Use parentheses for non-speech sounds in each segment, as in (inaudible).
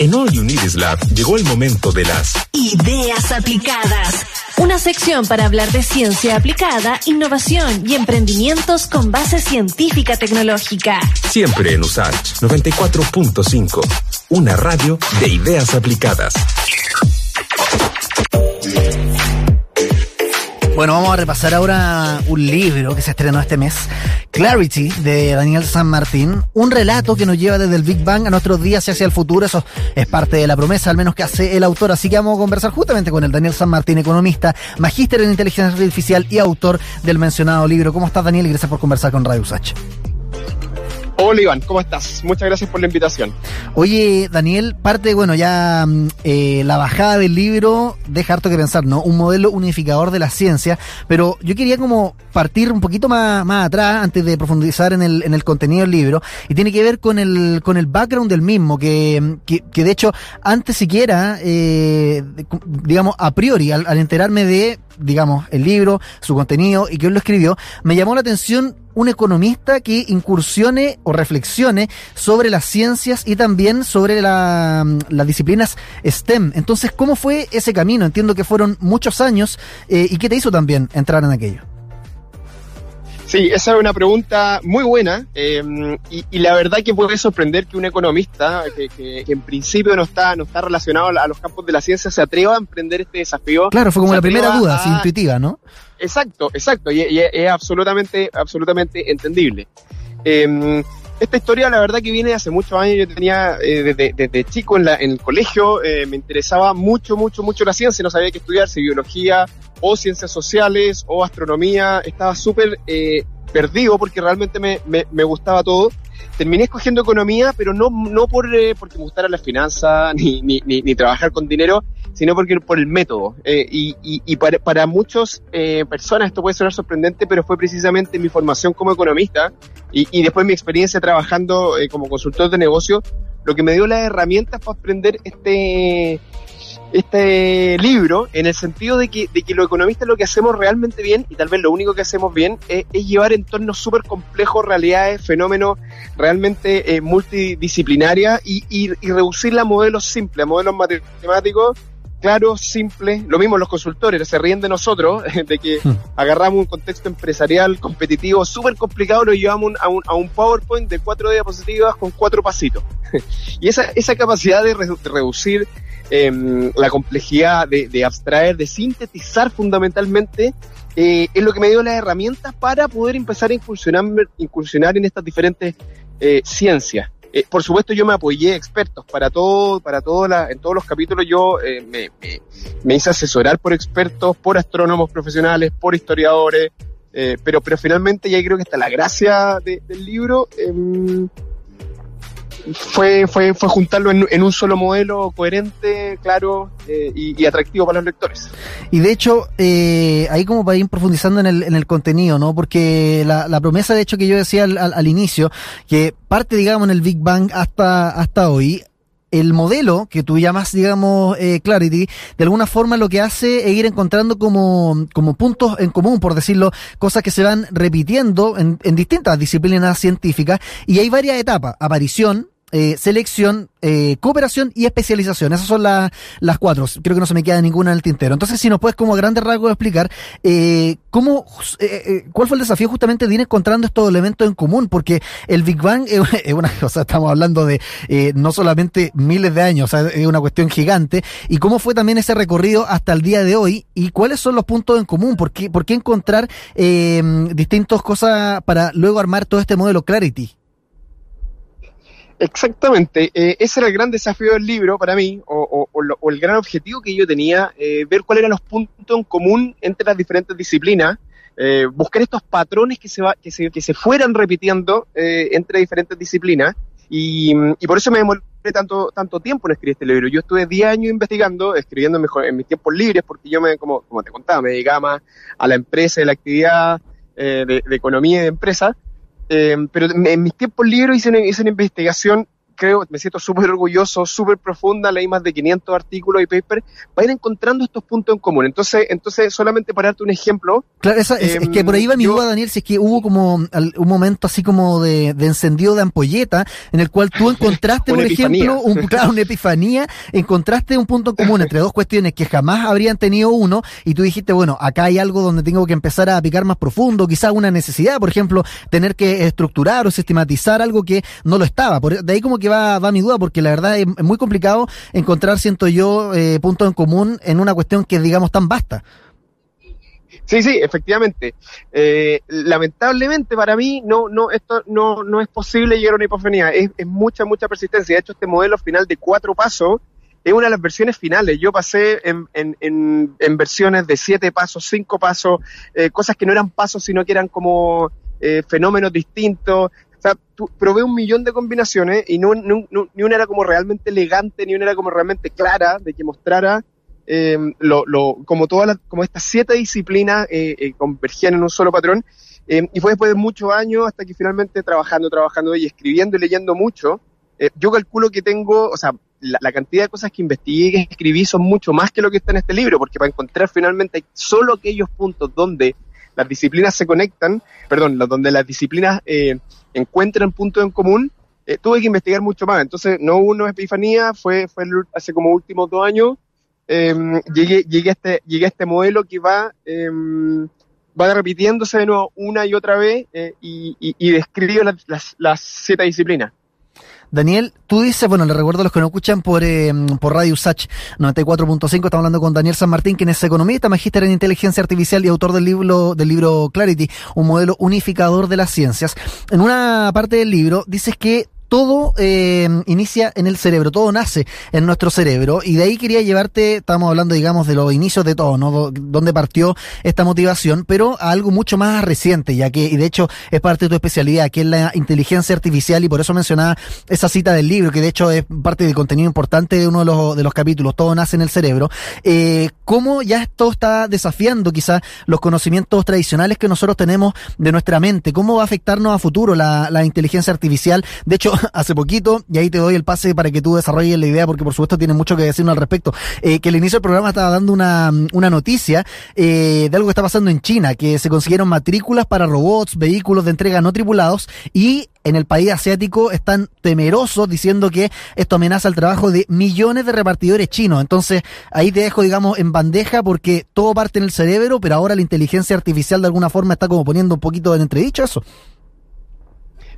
En All You Need is Lab llegó el momento de las Ideas aplicadas. Una sección para hablar de ciencia aplicada, innovación y emprendimientos con base científica tecnológica. Siempre en USACH 94.5. Una radio de ideas aplicadas. Bueno, vamos a repasar ahora un libro que se estrenó este mes, Clarity, de Daniel San Martín. Un relato que nos lleva desde el Big Bang a nuestros días y hacia el futuro. Eso es parte de la promesa, al menos que hace el autor. Así que vamos a conversar justamente con el Daniel San Martín, economista, magíster en inteligencia artificial y autor del mencionado libro. ¿Cómo estás, Daniel? Y gracias por conversar con Radio Usach. Hola Iván, ¿cómo estás? Muchas gracias por la invitación. Oye, Daniel, parte, bueno, ya mm, eh, la bajada del libro deja harto que pensar, ¿no? Un modelo unificador de la ciencia, pero yo quería como partir un poquito más, más atrás antes de profundizar en el, en el contenido del libro y tiene que ver con el, con el background del mismo, que, que, que de hecho antes siquiera, eh, digamos, a priori, al, al enterarme de digamos, el libro, su contenido y quién lo escribió, me llamó la atención un economista que incursione o reflexione sobre las ciencias y también sobre la, las disciplinas STEM. Entonces, ¿cómo fue ese camino? Entiendo que fueron muchos años eh, y qué te hizo también entrar en aquello. Sí, esa es una pregunta muy buena eh, y, y, la verdad que puede sorprender que un economista que, que, que, en principio no está no está relacionado a los campos de la ciencia se atreva a emprender este desafío. Claro, fue como la primera duda, a... intuitiva, ¿no? Exacto, exacto, y, y es absolutamente absolutamente entendible. Eh, esta historia, la verdad que viene hace muchos años. Yo tenía, eh, desde, desde, chico en, la, en el colegio, eh, me interesaba mucho, mucho, mucho la ciencia. No sabía qué estudiar, si biología o ciencias sociales o astronomía. Estaba súper eh, perdido porque realmente me, me, me, gustaba todo. Terminé escogiendo economía, pero no, no por, eh, porque me gustara las finanzas (laughs) ni, ni, trabajar con dinero, sino porque por el método. Eh, y, y, y, para, para muchas eh, personas esto puede sonar sorprendente, pero fue precisamente mi formación como economista y, y después mi experiencia trabajando eh, como consultor de negocio lo que me dio las herramientas para aprender este, este libro en el sentido de que, de que los economistas lo que hacemos realmente bien, y tal vez lo único que hacemos bien, es, es llevar entornos súper complejos, realidades, fenómenos realmente eh, multidisciplinarias y, y, y reducirla a modelos simples, a modelos matemáticos claros, simples. Lo mismo los consultores, se ríen de nosotros, (laughs) de que agarramos un contexto empresarial competitivo súper complicado, lo llevamos a un, a un PowerPoint de cuatro diapositivas con cuatro pasitos. (laughs) y esa, esa capacidad de, re, de reducir eh, la complejidad de, de, abstraer, de sintetizar fundamentalmente, eh, es lo que me dio las herramientas para poder empezar a incursionar, incursionar en estas diferentes eh, ciencias. Eh, por supuesto yo me apoyé expertos para todo, para todo la, en todos los capítulos yo eh, me, me, me, hice asesorar por expertos, por astrónomos profesionales, por historiadores, eh, pero, pero finalmente ya creo que está la gracia de, del libro em, fue, fue, fue juntarlo en, un solo modelo coherente, claro eh, y, atractivo para los lectores. Y de hecho, eh, ahí como para ir profundizando en el, en el contenido, ¿no? Porque la, la promesa, de hecho, que yo decía al, al, al, inicio, que parte, digamos, en el Big Bang hasta, hasta hoy, el modelo que tú llamas, digamos, eh, Clarity, de alguna forma lo que hace es ir encontrando como, como puntos en común, por decirlo, cosas que se van repitiendo en, en distintas disciplinas científicas, y hay varias etapas, aparición, eh, selección, eh, cooperación y especialización. Esas son la, las cuatro. Creo que no se me queda ninguna en el tintero. Entonces, si nos puedes como a grandes rasgos explicar eh, cómo, eh, cuál fue el desafío justamente de ir encontrando estos elementos en común, porque el Big Bang es una (laughs) cosa, estamos hablando de no solamente miles de años, o sea, es una cuestión gigante. Y cómo fue también ese recorrido hasta el día de hoy y cuáles son los puntos en común, por qué, por qué encontrar distintas cosas para luego armar todo este modelo Clarity. Exactamente, eh, ese era el gran desafío del libro para mí, o, o, o, lo, o el gran objetivo que yo tenía, eh, ver cuáles eran los puntos en común entre las diferentes disciplinas, eh, buscar estos patrones que se, va, que se, que se fueran repitiendo eh, entre diferentes disciplinas, y, por eso me demoré tanto, tanto tiempo en escribir este libro. Yo estuve 10 años investigando, escribiendo en, mejor, en mis tiempos libres, porque yo, me, como, como te contaba, me dedicaba más a la empresa, a la actividad de, de economía y de empresa, eh, pero en mis tiempos libres hice una, hice una investigación creo, me siento súper orgulloso, súper profunda, leí más de 500 artículos y papers, para ir encontrando estos puntos en común. Entonces, entonces solamente para darte un ejemplo. Claro, es, que por ahí va mi duda, Daniel, si es que hubo como un momento así como de, encendido de ampolleta, en el cual tú (laughs) encontraste, por ejemplo, un, (laughs) claro, una epifanía, encontraste un punto en común entre dos cuestiones que jamás habrían tenido uno, y tú dijiste, bueno, acá hay algo donde tengo que empezar a picar más profundo, quizás una necesidad, por ejemplo, tener que estructurar o sistematizar algo que no lo estaba. Por, de ahí como que va, va mi duda, porque la verdad es, muy complicado encontrar, siento yo, eh, puntos en común en una cuestión que digamos tan vasta. Sí, sí, efectivamente. Eh, lamentablemente para mí no, no, esto no, no es posible llegar a una hipofonía. Es, es, mucha, mucha persistencia. De hecho, este modelo final de cuatro pasos es una de las versiones finales. Yo pasé en, en, en, versiones de siete pasos, cinco pasos, eh, cosas que no eran pasos, sino que eran como eh, fenómenos distintos. O sea, probé un millón de combinaciones y no, ni una era como realmente elegante, ni una era como realmente clara, de que mostrara eh, lo, lo, como todas como estas siete disciplinas eh, eh, convergían en un solo patrón. Eh, y fue después de muchos años hasta que finalmente trabajando, trabajando y escribiendo y leyendo mucho, yo calculo que tengo, o sea, la, la, cantidad de cosas que investigué y que escribí son mucho más que lo que está en este libro, porque para encontrar finalmente solo aquellos puntos donde las disciplinas se conectan, perdón, donde las disciplinas eh, encuentran puntos en común, eh, tuve que investigar mucho más. Entonces, no hubo una epifanía, fue, fue hace como últimos dos años, em, llegué, llegué, a este, llegué a este modelo que va, em, va repitiéndose de nuevo una y otra vez eh, y, y, describe las, las, las siete disciplinas. Daniel, tú dices, bueno, le recuerdo a los que nos escuchan por, eh, por Radio USACH 94.5, estamos hablando con Daniel San Martín, quien es economista, magíster en inteligencia artificial y autor del libro, del libro Clarity, un modelo unificador de las ciencias. En una parte del libro dices que todo eh, inicia en el cerebro, todo nace en nuestro cerebro y de ahí quería llevarte, estamos hablando digamos de los inicios de todo, ¿no? Donde partió esta motivación, pero a algo mucho más reciente, ya que, y de hecho es parte de tu especialidad, que es la inteligencia artificial y por eso mencionaba esa cita del libro, que de hecho es parte del contenido importante de uno de los, de los capítulos, todo nace en el cerebro. Eh, ¿Cómo ya esto está desafiando quizás los conocimientos tradicionales que nosotros tenemos de nuestra mente? ¿Cómo va a afectarnos a futuro la, la inteligencia artificial? De hecho, (laughs) hace poquito, y ahí te doy el pase para que tú desarrolles la idea, porque por supuesto tiene mucho que decirnos al respecto, eh, que al inicio del programa estaba dando una, una noticia eh, de algo que está pasando en China, que se consiguieron matrículas para robots, vehículos de entrega no tripulados, y en el país asiático están temerosos diciendo que esto amenaza el trabajo de millones de repartidores chinos. Entonces, ahí te dejo, digamos, en bandeja porque todo parte en el cerebro, pero ahora la inteligencia artificial de alguna forma está como poniendo un poquito en entredicho eso.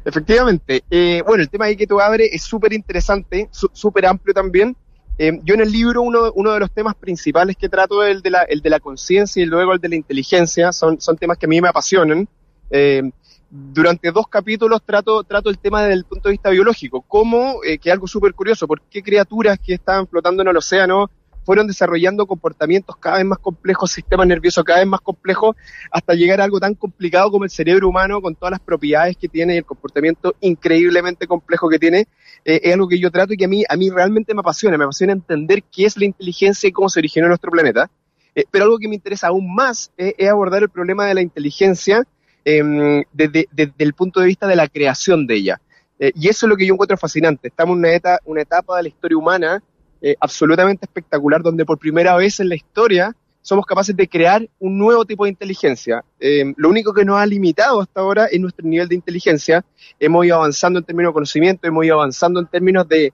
Efectivamente. Eh, bueno, el tema ahí que tú abres es súper interesante, súper amplio también. Eh, yo en el libro uno, uno de los temas principales que trato es el de la, la conciencia y luego el de la inteligencia. Son, son temas que a mí me apasionan. Eh, durante dos capítulos trato, trato el tema desde el punto de vista biológico. Cómo, que es algo súper curioso, por qué criaturas que estaban flotando en el océano fueron desarrollando comportamientos cada vez más complejos, sistemas nerviosos cada vez más complejos, hasta llegar a algo tan complicado como el cerebro humano, con todas las propiedades que tiene y el comportamiento increíblemente complejo que tiene. Eh, es algo que yo trato y que a mí, a mí realmente me apasiona. Me apasiona entender qué es la inteligencia y cómo se originó en nuestro planeta. Eh, pero algo que me interesa aún más es, abordar el problema de la inteligencia em, desde, el punto de vista de la creación de ella. Eh, y eso es lo que yo encuentro fascinante. Estamos en una, una etapa de la historia humana eh, absolutamente espectacular, donde por primera vez en la historia somos capaces de crear un nuevo tipo de inteligencia. Eh, lo único que nos ha limitado hasta ahora es nuestro nivel de inteligencia. Hemos ido avanzando en términos de conocimiento, hemos ido avanzando en términos de,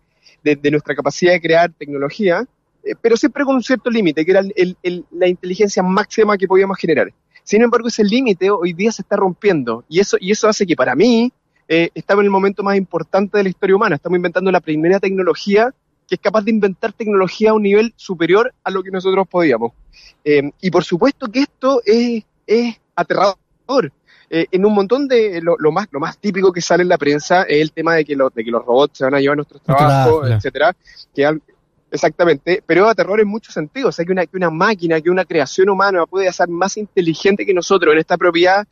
nuestra capacidad de crear tecnología, eh, pero siempre con un cierto límite, que era la inteligencia máxima que podíamos generar. Sin embargo, ese límite hoy día se está rompiendo y eso, y eso hace que para mí estamos en el momento más importante de la historia humana. Estamos inventando la primera tecnología que es capaz de inventar tecnología a un nivel superior a lo que nosotros podíamos. Eh, y por supuesto que esto es, es aterrador. Eh, en un montón de lo, más lo más típico que sale en la prensa es el tema de que, de que los robots se van a llevar nuestros trabajos, etcétera, que exactamente, pero aterrador en muchos sentidos, o sea, que una, que una máquina, que una creación humana puede ser más inteligente que nosotros en esta propiedad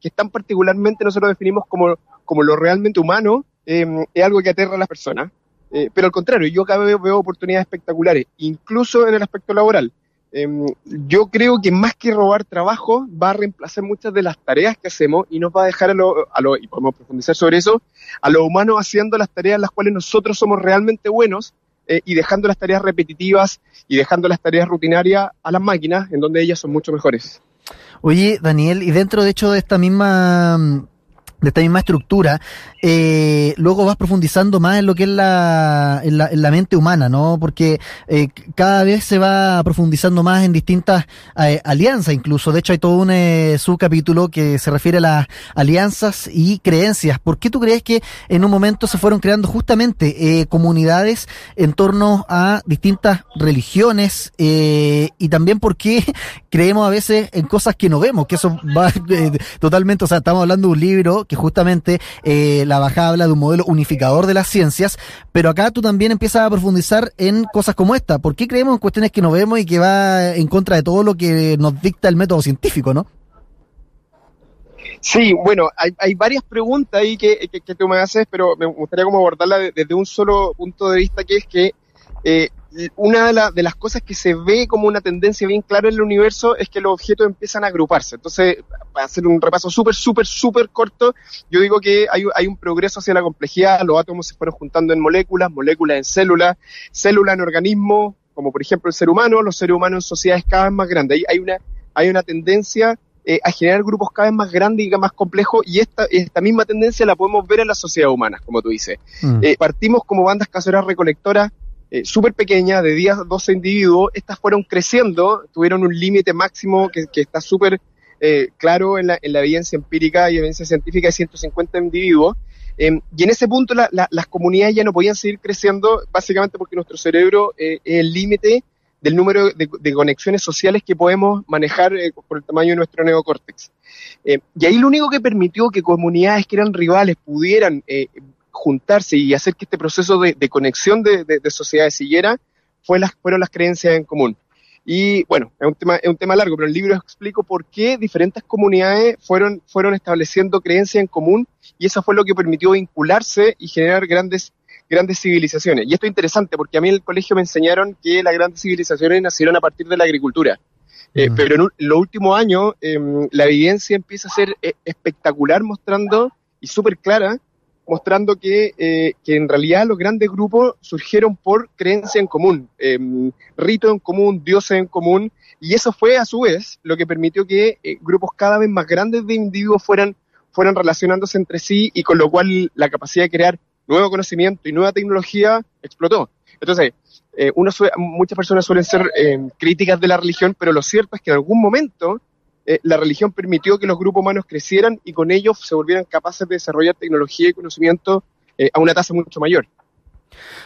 que tan particularmente nosotros definimos como, como lo realmente humano, eh, es algo que aterra a las personas. Eh, pero al contrario, yo cada vez veo oportunidades espectaculares, incluso en el aspecto laboral. em, yo creo que más que robar trabajo, va a reemplazar muchas de las tareas que hacemos y nos va a dejar a lo, a lo y podemos profundizar sobre eso, a los humanos haciendo las tareas en las cuales nosotros somos realmente buenos eh, y dejando las tareas repetitivas y dejando las tareas rutinarias a las máquinas, en donde ellas son mucho mejores. Oye, Daniel, y dentro de hecho de esta misma de esta misma estructura, eh, luego vas profundizando más en lo que es la, en la, en la mente humana, ¿no? Porque eh, cada vez se va profundizando más en distintas eh, alianzas, incluso. De hecho, hay todo un eh, subcapítulo que se refiere a las alianzas y creencias. ¿Por qué tú crees que en un momento se fueron creando justamente eh, comunidades en torno a distintas religiones eh, y también por qué (laughs) creemos a veces en cosas que no vemos? Que eso va (laughs) eh, totalmente, o sea, estamos hablando de un libro que justamente eh, la bajada habla de un modelo unificador de las ciencias, pero acá tú también empiezas a profundizar en cosas como esta. ¿Por qué creemos en cuestiones que no vemos y que va en contra de todo lo que nos dicta el método científico, no? Sí, bueno, hay, varias preguntas ahí que, que, que, tú me haces, pero me gustaría como abordarla desde un solo punto de vista, que es que eh, una de, la, de, las cosas que se ve como una tendencia bien clara en el universo es que los objetos empiezan a agruparse. Entonces, para hacer un repaso súper, súper, súper corto, yo digo que hay, hay, un progreso hacia la complejidad, los átomos se fueron juntando en moléculas, moléculas en células, células en organismos, como por ejemplo el ser humano, los seres humanos en sociedades cada vez más grandes. Hay, hay una, hay una tendencia eh, a generar grupos cada vez más grandes y más complejos, y esta, esta misma tendencia la podemos ver en la sociedad humana, como tú dices. Mm. Eh, partimos como bandas caseras recolectoras, eh, súper pequeña, de 10 a 12 individuos, estas fueron creciendo, tuvieron un límite máximo que, está súper eh, claro en la, en la, evidencia empírica y evidencia científica de 150 individuos. Eh, y en ese punto la, la, las comunidades ya no podían seguir creciendo, básicamente porque nuestro cerebro eh, es el límite del número de, de, conexiones sociales que podemos manejar por el tamaño de nuestro neocórtex. Y ahí lo único que permitió que comunidades que eran rivales pudieran juntarse y hacer que este proceso de, de conexión de, de, de, sociedades siguiera fue las, fueron las creencias en común. Y bueno, es un tema, es un tema largo, pero en el libro explico por qué diferentes comunidades fueron, fueron estableciendo creencias en común y eso fue lo que permitió vincularse y generar grandes, grandes civilizaciones. Y esto es interesante porque a mí en el colegio me enseñaron que las grandes civilizaciones nacieron a partir de la agricultura. Eh, pero en, un, en, los últimos años eh, la evidencia empieza a ser eh, espectacular mostrando y súper clara mostrando que, eh, que en realidad los grandes grupos surgieron por creencia en común, eh, rito en común, dioses en común, y eso fue a su vez lo que permitió que eh, grupos cada vez más grandes de individuos fueran, fueran relacionándose entre sí y con lo cual la capacidad de crear nuevo conocimiento y nueva tecnología explotó. Entonces, eh, uno muchas personas suelen ser eh, críticas de la religión, pero lo cierto es que en algún momento eh, la religión permitió que los grupos humanos crecieran y con ellos se volvieran capaces de desarrollar tecnología y conocimiento eh, a una tasa mucho mayor.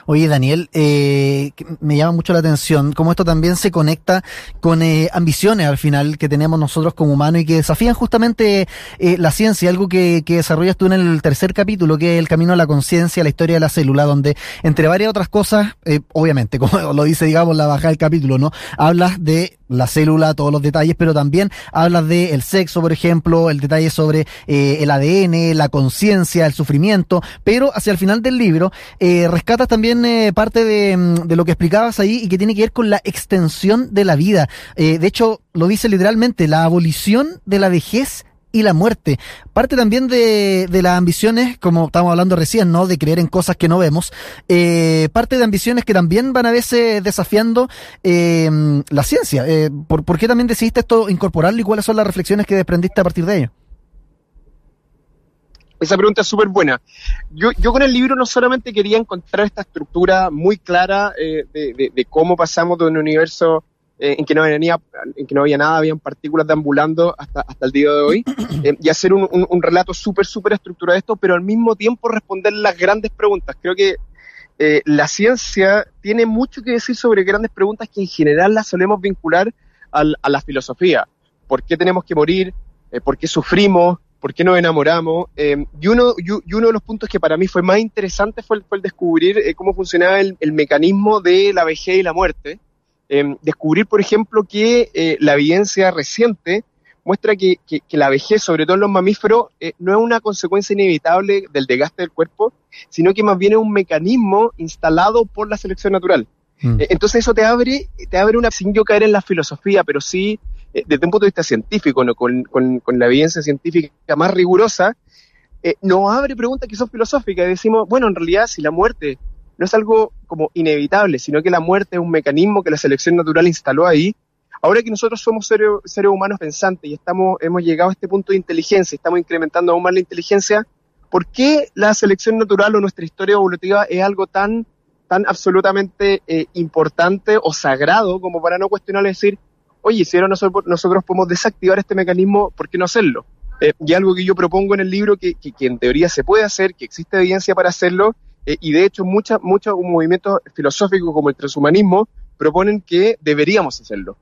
Oye, Daniel, eh, me llama mucho la atención cómo esto también se conecta con eh, ambiciones al final que tenemos nosotros como humanos y que desafían justamente eh, la ciencia, algo que, que, desarrollas tú en el tercer capítulo, que es el camino a la conciencia, la historia de la célula, donde entre varias otras cosas, eh, obviamente, (laughs) como lo dice, digamos, la baja del capítulo, ¿no? Hablas de la célula, todos los detalles, pero también hablas de el sexo, por ejemplo, el detalle sobre eh, el ADN, la conciencia, el sufrimiento, pero hacia el final del libro eh, rescatas también eh, parte de, de, lo que explicabas ahí y que tiene que ver con la extensión de la vida. Eh, de hecho, lo dice literalmente, la abolición de la vejez y la muerte. Parte también de, las ambiciones, como estamos hablando recién, ¿no? De creer en cosas que no vemos. Eh, parte de ambiciones que también van a veces desafiando la ciencia. Eh, ¿por, ¿por, qué también decidiste esto incorporarlo y cuáles son las reflexiones que desprendiste a partir de ello? Esa pregunta es súper buena. Yo, yo con el libro no solamente quería encontrar esta estructura muy clara eh, de, de, de, cómo pasamos de un universo eh, en, que no venía, en que no había nada, habían partículas deambulando hasta, hasta el día de hoy, (clears throat) eh, y hacer un, un, un relato súper, súper estructurado de esto, pero al mismo tiempo responder las grandes preguntas. Creo que eh, la ciencia tiene mucho que decir sobre grandes preguntas que en general las solemos vincular al, a la filosofía. ¿Por qué tenemos que morir? ¿Por qué sufrimos? Por qué nos enamoramos. Eh, y, uno, y, uno de los puntos que para mí fue más interesante fue el, fue el descubrir eh, cómo funcionaba el, el, mecanismo de la vejez y la muerte. Eh, descubrir, por ejemplo, que la evidencia reciente muestra que, que, que, la vejez, sobre todo en los mamíferos, no es una consecuencia inevitable del desgaste del cuerpo, sino que más bien es un mecanismo instalado por la selección natural. Mm. Entonces eso te abre, te abre una, sin yo caer en la filosofía, pero sí eh, desde un punto de vista científico, ¿no? con, la evidencia científica más rigurosa, eh, nos abre preguntas que son filosóficas y decimos, bueno, en realidad si la muerte no es algo como inevitable, sino que la muerte es un mecanismo que la selección natural instaló ahí, ahora que nosotros somos seres, seres humanos pensantes y estamos, hemos llegado a este punto de inteligencia, estamos incrementando aún más la inteligencia, ¿por qué la selección natural o nuestra historia evolutiva es algo tan, tan absolutamente eh, importante o sagrado como para no cuestionar y decir, oye, si ahora nosotros, nosotros podemos desactivar este mecanismo, ¿por qué no hacerlo? Eh, y algo que yo propongo en el libro que, que, en teoría se puede hacer, que existe evidencia para hacerlo, eh, y de hecho muchos muchos movimientos filosóficos como el transhumanismo proponen que deberíamos hacerlo.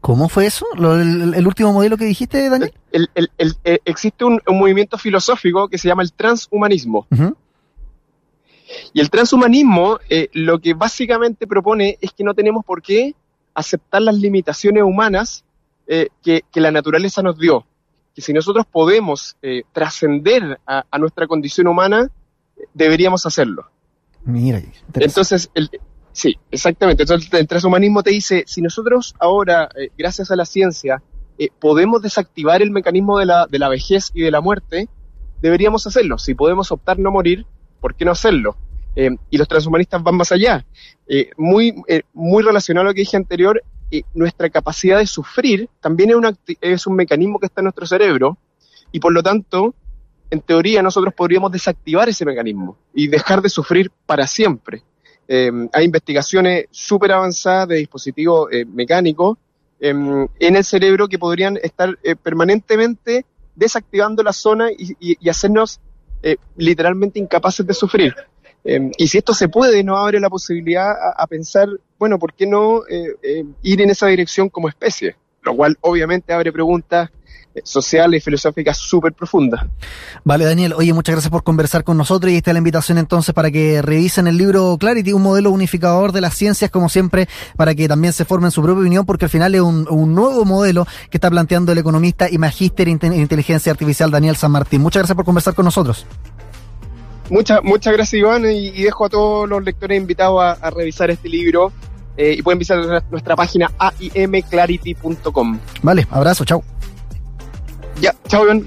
¿Cómo fue eso? el, último modelo que dijiste, Daniel? El, eh, existe un, movimiento filosófico que se llama el transhumanismo. Y el transhumanismo lo que básicamente propone es que no tenemos por qué aceptar las limitaciones humanas eh, que, la naturaleza nos dio. Que si nosotros podemos eh, trascender a, nuestra condición humana, deberíamos hacerlo. Mira, entonces, el, sí, exactamente. Entonces, el transhumanismo te dice, si nosotros ahora, eh, gracias a la ciencia, podemos desactivar el mecanismo de la, de la vejez y de la muerte, deberíamos hacerlo. Si podemos optar no morir, ¿por qué no hacerlo? Eh, y los transhumanistas van más allá. Eh, muy, eh, muy relacionado a lo que dije anterior, nuestra capacidad de sufrir también es, una, es un mecanismo que está en nuestro cerebro y por lo tanto, en teoría, nosotros podríamos desactivar ese mecanismo y dejar de sufrir para siempre. hay investigaciones súper avanzadas de dispositivos mecánicos en el cerebro que podrían estar permanentemente desactivando la zona y, y hacernos literalmente incapaces de sufrir. Em, y si esto se puede, nos abre la posibilidad a, pensar, bueno, ¿por qué no eh, eh, ir en esa dirección como especie? Lo cual obviamente abre preguntas eh, sociales y filosóficas súper profundas. Vale, Daniel, oye, muchas gracias por conversar con nosotros y esta es la invitación entonces para que revisen el libro Clarity, un modelo unificador de las ciencias, como siempre, para que también se formen su propia opinión, porque al final es un, nuevo modelo que está planteando el economista y magíster en inteligencia artificial Daniel San Martín. Muchas gracias por conversar con nosotros. Muchas, muchas gracias, Iván, y, dejo a todos los lectores invitados a, revisar este libro eh, y pueden visitar nuestra, página aimclarity.com. Vale, abrazo, chao. Ya, chao, Iván.